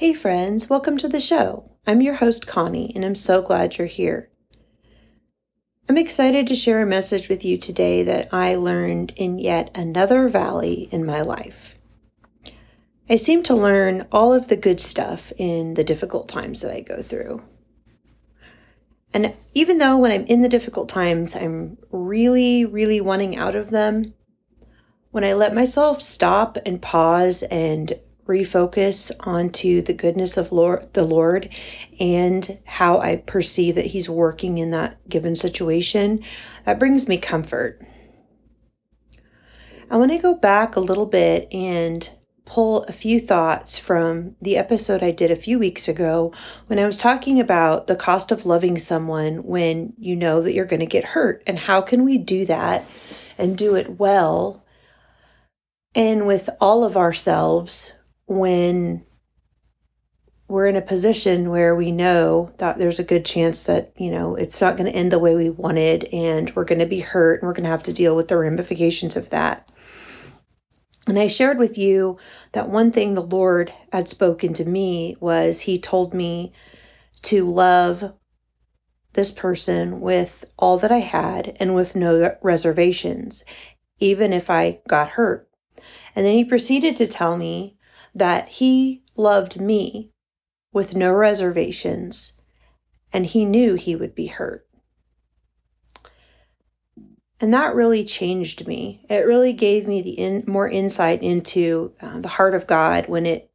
Hey, friends, welcome to the show. I'm your host, Connie, and I'm so glad you're here. I'm excited to share a message with you today that I learned in yet another valley in my life. I seem to learn all of the good stuff in the difficult times that I go through. And even though when I'm in the difficult times, I'm really, really wanting out of them, when I let myself stop and pause and refocus onto the goodness of Lord, the Lord and how I perceive that He's working in that given situation, that brings me comfort. I want to go back a little bit and pull a few thoughts from the episode I did a few weeks ago when I was talking about the cost of loving someone when you know that you're going to get hurt and how can we do that and do it well and with all of ourselves when we're in a position where we know that there's a good chance that, you know, it's not going to end the way we wanted and we're going to be hurt and we're going to have to deal with the ramifications of that. And I shared with you that one thing the Lord had spoken to me was He told me to love this person with all that I had and with no reservations, even if I got hurt. And then He proceeded to tell me that he loved me with no reservations and he knew he would be hurt. And that really changed me. It really gave me the in, more insight into uh, the heart of God when it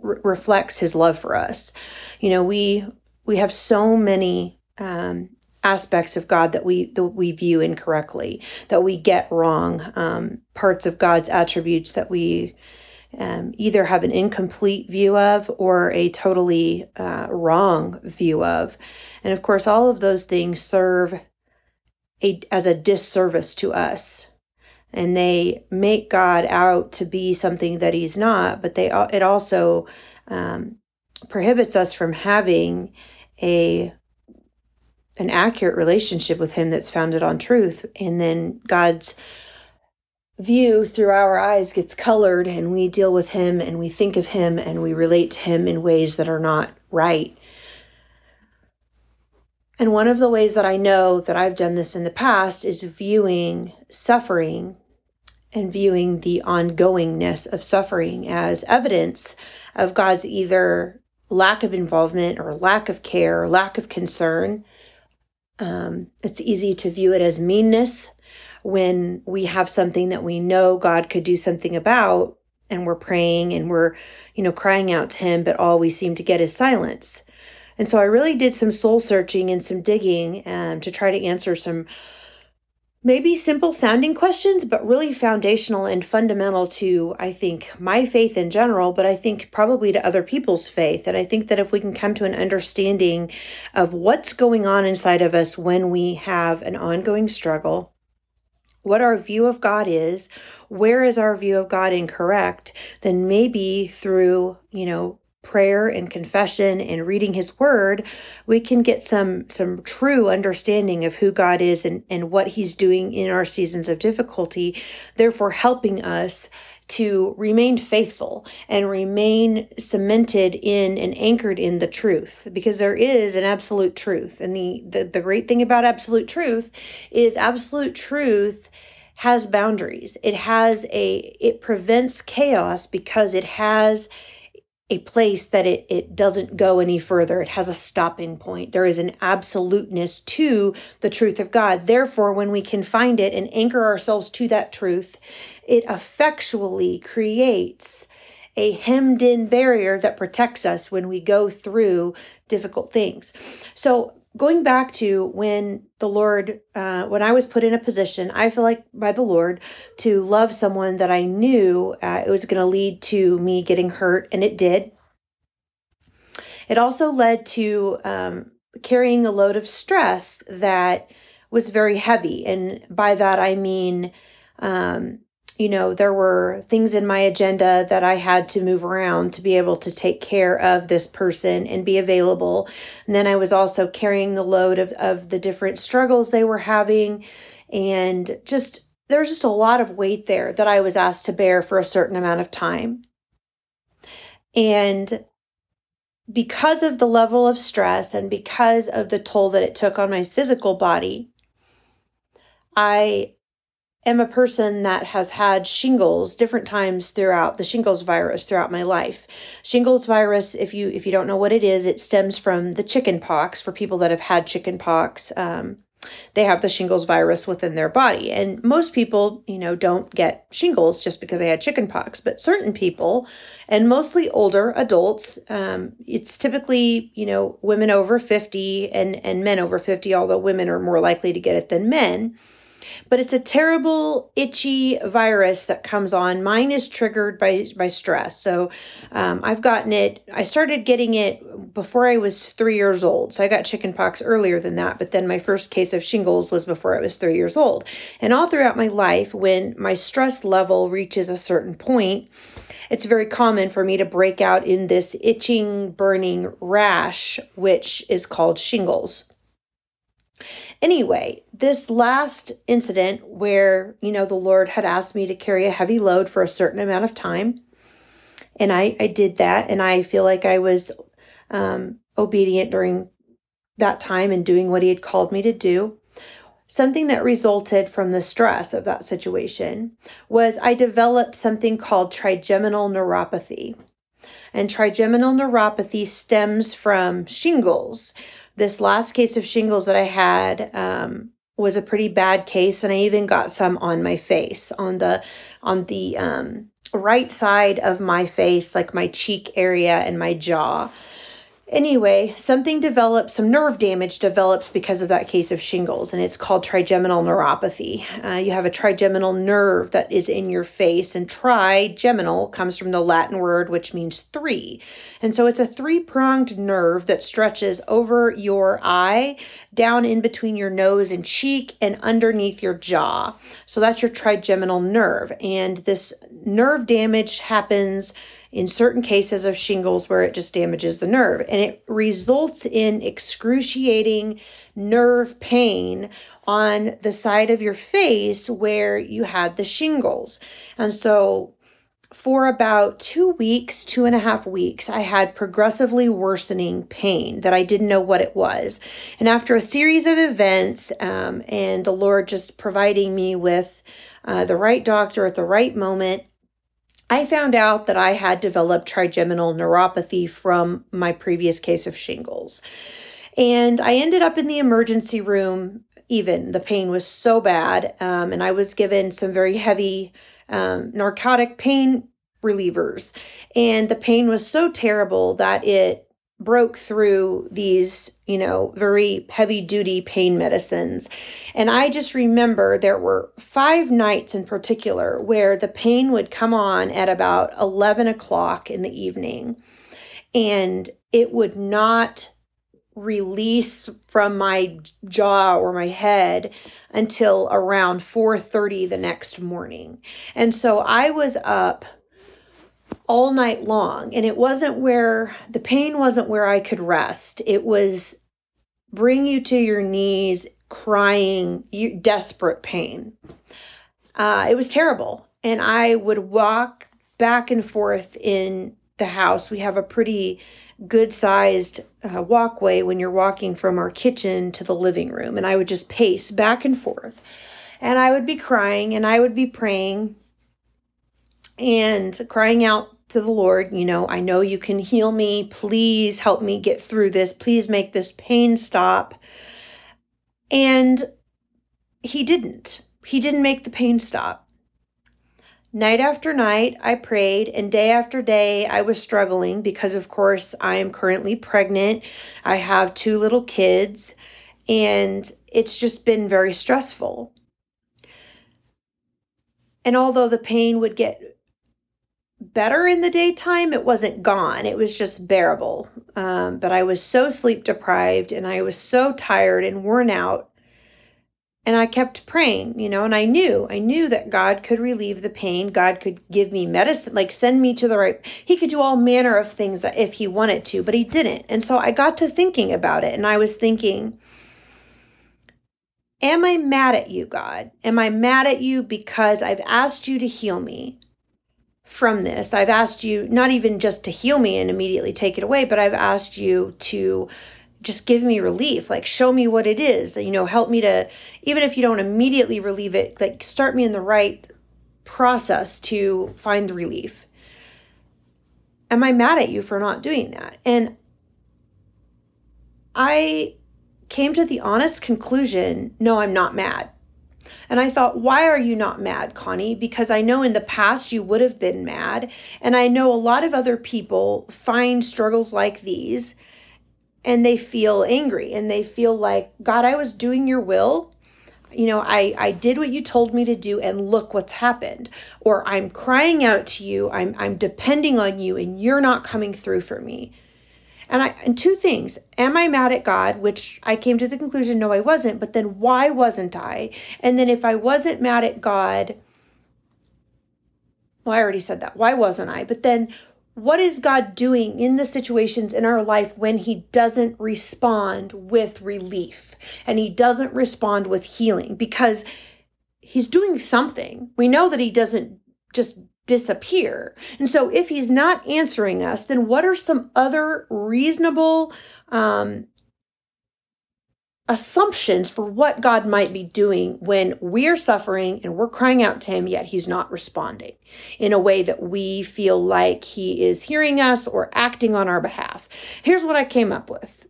re- reflects His love for us. You know, we we have so many um, aspects of God that we that we view incorrectly, that we get wrong, um, parts of God's attributes that we um, either have an incomplete view of or a totally uh, wrong view of. And of course, all of those things serve a, as a disservice to us. And they make God out to be something that He's not, but they it also um, prohibits us from having a an accurate relationship with Him that's founded on truth. And then God's view through our eyes gets colored and we deal with him and we think of him and we relate to him in ways that are not right. And one of the ways that I know that I've done this in the past is viewing suffering and viewing the ongoingness of suffering as evidence of God's either lack of involvement or lack of care or lack of concern. Um, it's easy to view it as meanness when we have something that we know God could do something about and we're praying and we're, you know, crying out to Him, but all we seem to get is silence. And so I really did some soul searching and some digging um, to try to answer some maybe simple sounding questions, but really foundational and fundamental to, I think, my faith in general, but I think probably to other people's faith. And I think that if we can come to an understanding of what's going on inside of us when we have an ongoing struggle, what our view of God is, where is our view of God incorrect, then maybe through, you know, prayer and confession and reading his word, we can get some some true understanding of who God is and, and what he's doing in our seasons of difficulty, therefore helping us to remain faithful and remain cemented in and anchored in the truth. Because there is an absolute truth. And the, the the great thing about absolute truth is absolute truth has boundaries. It has a it prevents chaos because it has a place that it, it doesn't go any further. It has a stopping point. There is an absoluteness to the truth of God. Therefore, when we can find it and anchor ourselves to that truth, it effectually creates a hemmed in barrier that protects us when we go through difficult things. So, going back to when the Lord, uh, when I was put in a position, I feel like by the Lord to love someone that I knew uh, it was going to lead to me getting hurt, and it did. It also led to um, carrying a load of stress that was very heavy. And by that, I mean, um, you know, there were things in my agenda that I had to move around to be able to take care of this person and be available. And then I was also carrying the load of, of the different struggles they were having. And just, there's just a lot of weight there that I was asked to bear for a certain amount of time. And because of the level of stress and because of the toll that it took on my physical body, I am a person that has had shingles different times throughout the shingles virus throughout my life. Shingles virus, if you if you don't know what it is, it stems from the chicken pox. For people that have had chicken pox, um, they have the shingles virus within their body. And most people, you know, don't get shingles just because they had chicken pox, but certain people, and mostly older adults, um, it's typically, you know, women over 50 and, and men over 50, although women are more likely to get it than men but it's a terrible itchy virus that comes on. Mine is triggered by by stress. So um, I've gotten it. I started getting it before I was three years old. So I got chickenpox earlier than that. But then my first case of shingles was before I was three years old. And all throughout my life, when my stress level reaches a certain point, it's very common for me to break out in this itching, burning rash, which is called shingles. Anyway, this last incident where, you know, the Lord had asked me to carry a heavy load for a certain amount of time, and I, I did that, and I feel like I was um, obedient during that time and doing what He had called me to do. Something that resulted from the stress of that situation was I developed something called trigeminal neuropathy. And trigeminal neuropathy stems from shingles, this last case of shingles that I had um, was a pretty bad case, and I even got some on my face, on the on the um, right side of my face, like my cheek area and my jaw. Anyway, something develops, some nerve damage develops because of that case of shingles, and it's called trigeminal neuropathy. Uh, you have a trigeminal nerve that is in your face, and trigeminal comes from the Latin word which means three. And so it's a three pronged nerve that stretches over your eye, down in between your nose and cheek, and underneath your jaw. So that's your trigeminal nerve. And this nerve damage happens in certain cases of shingles where it just damages the nerve and it results in excruciating nerve pain on the side of your face where you had the shingles. And so for about two weeks, two and a half weeks, I had progressively worsening pain that I didn't know what it was. And after a series of events, um, and the Lord just providing me with uh, the right doctor at the right moment, I found out that I had developed trigeminal neuropathy from my previous case of shingles. And I ended up in the emergency room, even. The pain was so bad. Um, and I was given some very heavy um, narcotic pain relievers. And the pain was so terrible that it broke through these, you know, very heavy duty pain medicines. And I just remember there were five nights in particular where the pain would come on at about 11 o'clock in the evening and it would not release from my jaw or my head until around 4:30 the next morning. And so I was up all night long. And it wasn't where the pain wasn't where I could rest. It was bring you to your knees, crying, you, desperate pain. Uh, it was terrible. And I would walk back and forth in the house. We have a pretty good sized uh, walkway when you're walking from our kitchen to the living room. And I would just pace back and forth. And I would be crying and I would be praying and crying out to the Lord, you know, I know you can heal me. Please help me get through this. Please make this pain stop. And he didn't. He didn't make the pain stop. Night after night, I prayed, and day after day, I was struggling because, of course, I am currently pregnant. I have two little kids, and it's just been very stressful. And although the pain would get better in the daytime. It wasn't gone, it was just bearable. Um, but I was so sleep deprived and I was so tired and worn out. And I kept praying, you know, and I knew, I knew that God could relieve the pain. God could give me medicine, like send me to the right. He could do all manner of things if he wanted to, but he didn't. And so I got to thinking about it and I was thinking, Am I mad at you, God? Am I mad at you because I've asked you to heal me? From this. I've asked you not even just to heal me and immediately take it away, but I've asked you to just give me relief like show me what it is you know help me to even if you don't immediately relieve it like start me in the right process to find the relief. Am i mad at you for not doing that? And i came to the honest conclusion no i'm not mad and I thought, why are you not mad, Connie? Because I know in the past you would have been mad. And I know a lot of other people find struggles like these and they feel angry and they feel like, God, I was doing your will. You know, I, I did what you told me to do and look what's happened. Or I'm crying out to you, I'm, I'm depending on you and you're not coming through for me. And I and two things. Am I mad at God? Which I came to the conclusion no I wasn't, but then why wasn't I? And then if I wasn't mad at God, well, I already said that. Why wasn't I? But then what is God doing in the situations in our life when he doesn't respond with relief and he doesn't respond with healing because he's doing something. We know that he doesn't just disappear. And so if he's not answering us, then what are some other reasonable um, assumptions for what God might be doing when we're suffering and we're crying out to him, yet he's not responding in a way that we feel like he is hearing us or acting on our behalf? Here's what I came up with.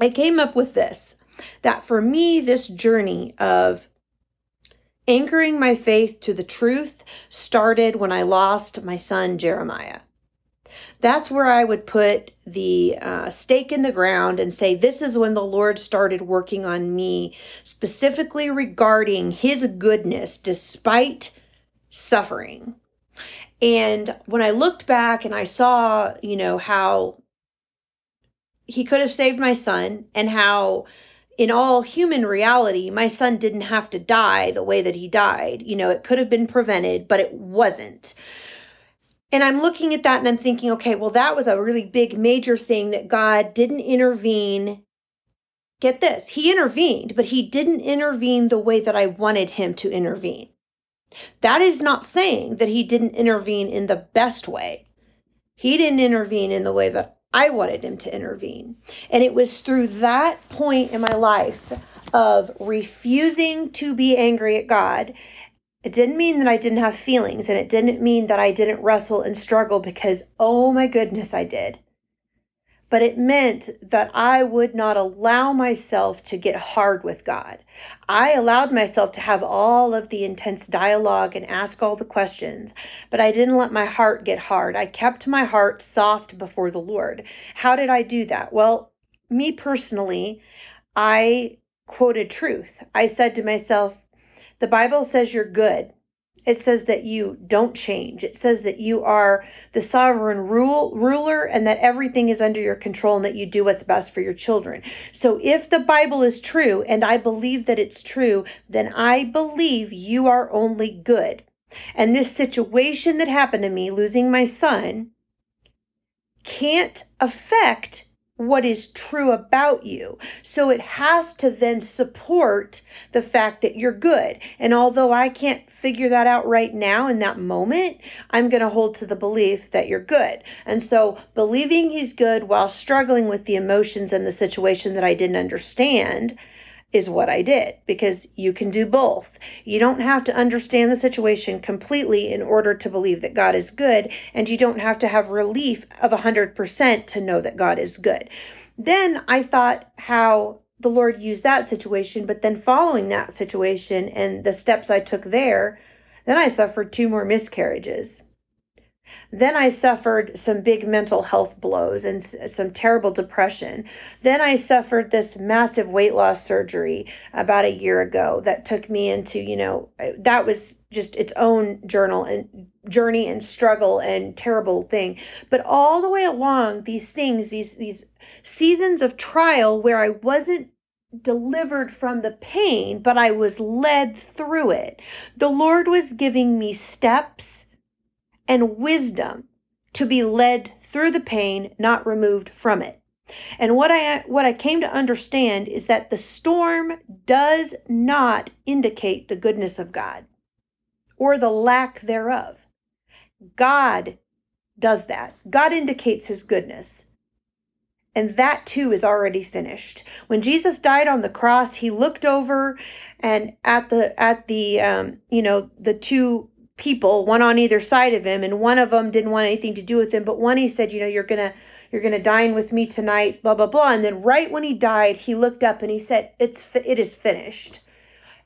I came up with this that for me, this journey of Anchoring my faith to the truth started when I lost my son Jeremiah. That's where I would put the uh, stake in the ground and say, This is when the Lord started working on me, specifically regarding his goodness despite suffering. And when I looked back and I saw, you know, how he could have saved my son and how in all human reality, my son didn't have to die the way that he died. You know, it could have been prevented, but it wasn't. And I'm looking at that and I'm thinking, okay, well, that was a really big, major thing that God didn't intervene. Get this, he intervened, but he didn't intervene the way that I wanted him to intervene. That is not saying that he didn't intervene in the best way. He didn't intervene in the way that I wanted him to intervene. And it was through that point in my life of refusing to be angry at God. It didn't mean that I didn't have feelings, and it didn't mean that I didn't wrestle and struggle because, oh my goodness, I did but it meant that I would not allow myself to get hard with God. I allowed myself to have all of the intense dialogue and ask all the questions, but I didn't let my heart get hard. I kept my heart soft before the Lord. How did I do that? Well, me personally, I quoted truth. I said to myself, the Bible says you're good. It says that you don't change. It says that you are the sovereign rule, ruler and that everything is under your control and that you do what's best for your children. So if the Bible is true and I believe that it's true, then I believe you are only good. And this situation that happened to me, losing my son, can't affect what is true about you. So it has to then support the fact that you're good. And although I can't figure that out right now in that moment, I'm going to hold to the belief that you're good. And so believing he's good while struggling with the emotions and the situation that I didn't understand is what I did because you can do both. You don't have to understand the situation completely in order to believe that God is good, and you don't have to have relief of 100% to know that God is good. Then I thought how the Lord used that situation, but then following that situation and the steps I took there, then I suffered two more miscarriages. Then I suffered some big mental health blows and some terrible depression. Then I suffered this massive weight loss surgery about a year ago that took me into, you know, that was just its own journal and journey and struggle and terrible thing. But all the way along these things, these these seasons of trial where I wasn't delivered from the pain, but I was led through it. The Lord was giving me steps and wisdom to be led through the pain, not removed from it. And what I what I came to understand is that the storm does not indicate the goodness of God or the lack thereof. God does that. God indicates his goodness. And that too is already finished. When Jesus died on the cross, he looked over and at the at the um, you know the two people, one on either side of him, and one of them didn't want anything to do with him, but one he said, you know, you're gonna you're gonna dine with me tonight, blah blah blah. And then right when he died, he looked up and he said, it's it is finished.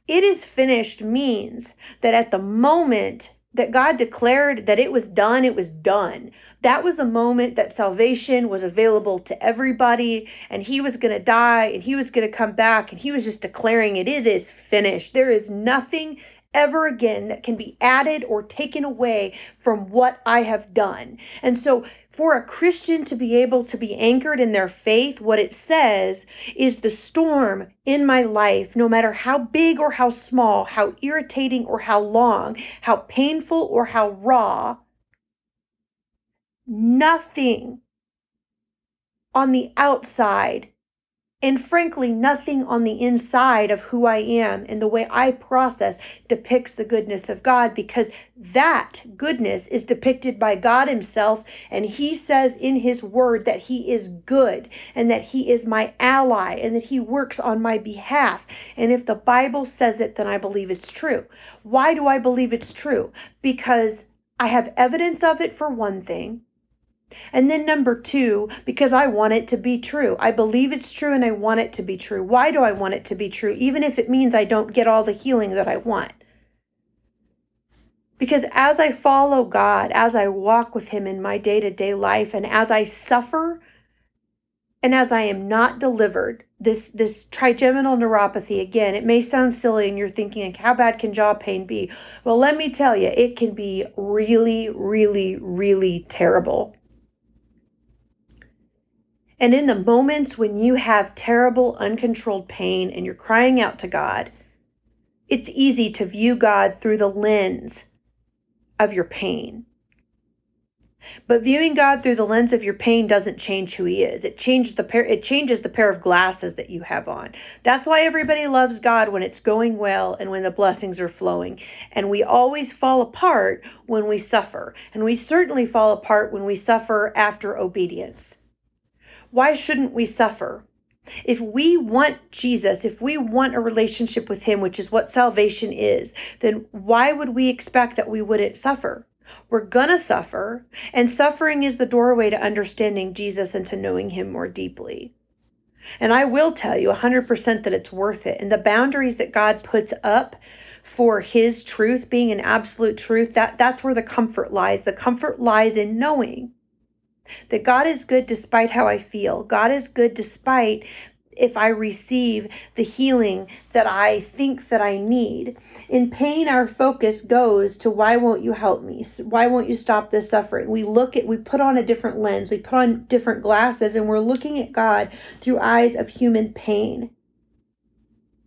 It is finished means that at the moment that God declared that it was done, it was done. That was a moment that salvation was available to everybody, and He was going to die, and He was going to come back, and He was just declaring it. It is finished. There is nothing ever again that can be added or taken away from what I have done. And so for a Christian to be able to be anchored in their faith, what it says is the storm in my life, no matter how big or how small, how irritating or how long, how painful or how raw, nothing on the outside and frankly, nothing on the inside of who I am and the way I process depicts the goodness of God because that goodness is depicted by God Himself. And He says in His Word that He is good and that He is my ally and that He works on my behalf. And if the Bible says it, then I believe it's true. Why do I believe it's true? Because I have evidence of it for one thing. And then number two, because I want it to be true. I believe it's true and I want it to be true. Why do I want it to be true? Even if it means I don't get all the healing that I want. Because as I follow God, as I walk with Him in my day to day life, and as I suffer, and as I am not delivered, this this trigeminal neuropathy again, it may sound silly and you're thinking, how bad can jaw pain be? Well, let me tell you, it can be really, really, really terrible. And in the moments when you have terrible, uncontrolled pain and you're crying out to God, it's easy to view God through the lens of your pain. But viewing God through the lens of your pain doesn't change who he is. It changes the pair it changes the pair of glasses that you have on. That's why everybody loves God when it's going well and when the blessings are flowing. And we always fall apart when we suffer. And we certainly fall apart when we suffer after obedience. Why shouldn't we suffer? If we want Jesus, if we want a relationship with Him, which is what salvation is, then why would we expect that we wouldn't suffer? We're going to suffer, and suffering is the doorway to understanding Jesus and to knowing Him more deeply. And I will tell you 100% that it's worth it. And the boundaries that God puts up for His truth being an absolute truth, that, that's where the comfort lies. The comfort lies in knowing that God is good despite how I feel. God is good despite if I receive the healing that I think that I need. In pain, our focus goes to why won't you help me? Why won't you stop this suffering? We look at, we put on a different lens, we put on different glasses, and we're looking at God through eyes of human pain.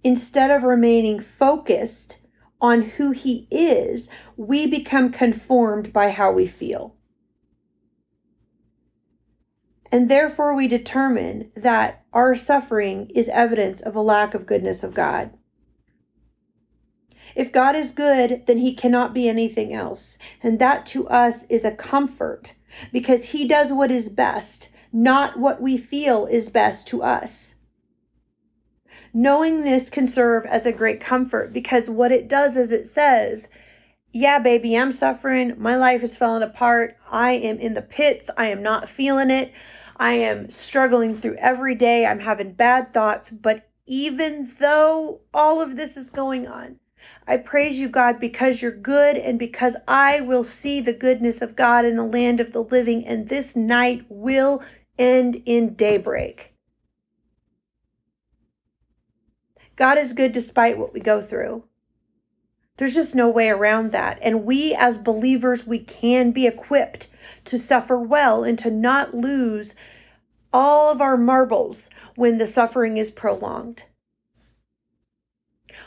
Instead of remaining focused on who He is, we become conformed by how we feel. And therefore, we determine that our suffering is evidence of a lack of goodness of God. If God is good, then he cannot be anything else. And that to us is a comfort because he does what is best, not what we feel is best to us. Knowing this can serve as a great comfort because what it does is it says, yeah, baby, I'm suffering. My life is falling apart. I am in the pits. I am not feeling it. I am struggling through every day. I'm having bad thoughts. But even though all of this is going on, I praise you, God, because you're good and because I will see the goodness of God in the land of the living, and this night will end in daybreak. God is good despite what we go through. There's just no way around that. And we as believers, we can be equipped to suffer well and to not lose all of our marbles when the suffering is prolonged.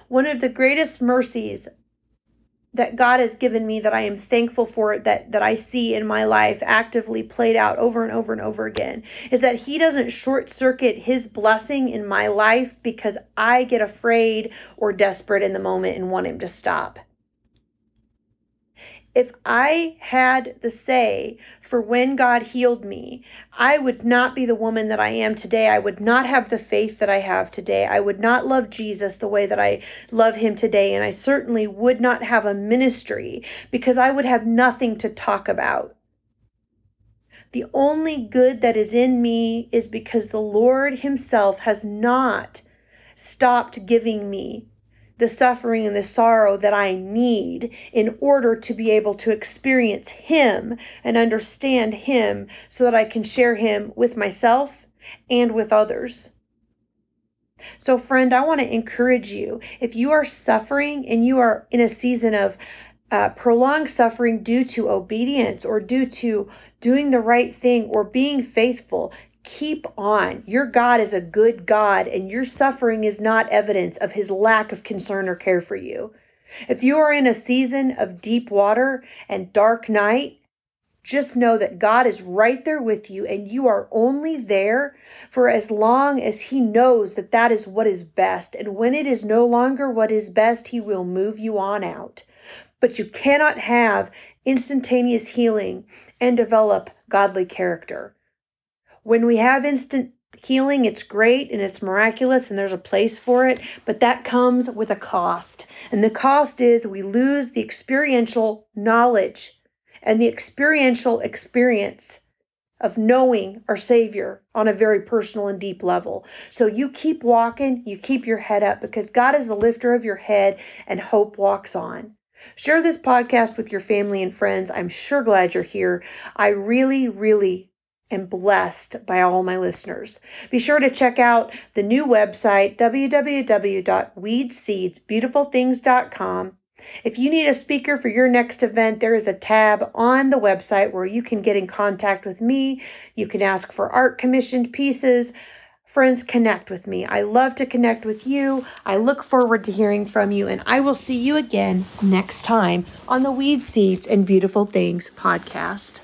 One of the greatest mercies that God has given me that I am thankful for it that that I see in my life actively played out over and over and over again is that he doesn't short circuit his blessing in my life because I get afraid or desperate in the moment and want him to stop. If I had the say for when God healed me, I would not be the woman that I am today. I would not have the faith that I have today. I would not love Jesus the way that I love him today. And I certainly would not have a ministry because I would have nothing to talk about. The only good that is in me is because the Lord Himself has not stopped giving me the suffering and the sorrow that I need in order to be able to experience Him and understand Him so that I can share Him with myself and with others. So, friend, I want to encourage you if you are suffering and you are in a season of uh, prolonged suffering due to obedience or due to doing the right thing or being faithful, keep on. Your God is a good God, and your suffering is not evidence of his lack of concern or care for you. If you are in a season of deep water and dark night, just know that God is right there with you, and you are only there for as long as He knows that that is what is best. And when it is no longer what is best, He will move you on out. But you cannot have instantaneous healing and develop godly character. When we have instant healing, it's great and it's miraculous and there's a place for it, but that comes with a cost. And the cost is we lose the experiential knowledge and the experiential experience of knowing our Savior on a very personal and deep level. So you keep walking, you keep your head up because God is the lifter of your head and hope walks on. Share this podcast with your family and friends. I'm sure glad you're here. I really, really and blessed by all my listeners. Be sure to check out the new website, www.weedsseedsbeautifulthings.com. If you need a speaker for your next event, there is a tab on the website where you can get in contact with me. You can ask for art commissioned pieces. Friends, connect with me. I love to connect with you. I look forward to hearing from you, and I will see you again next time on the Weeds Seeds and Beautiful Things podcast.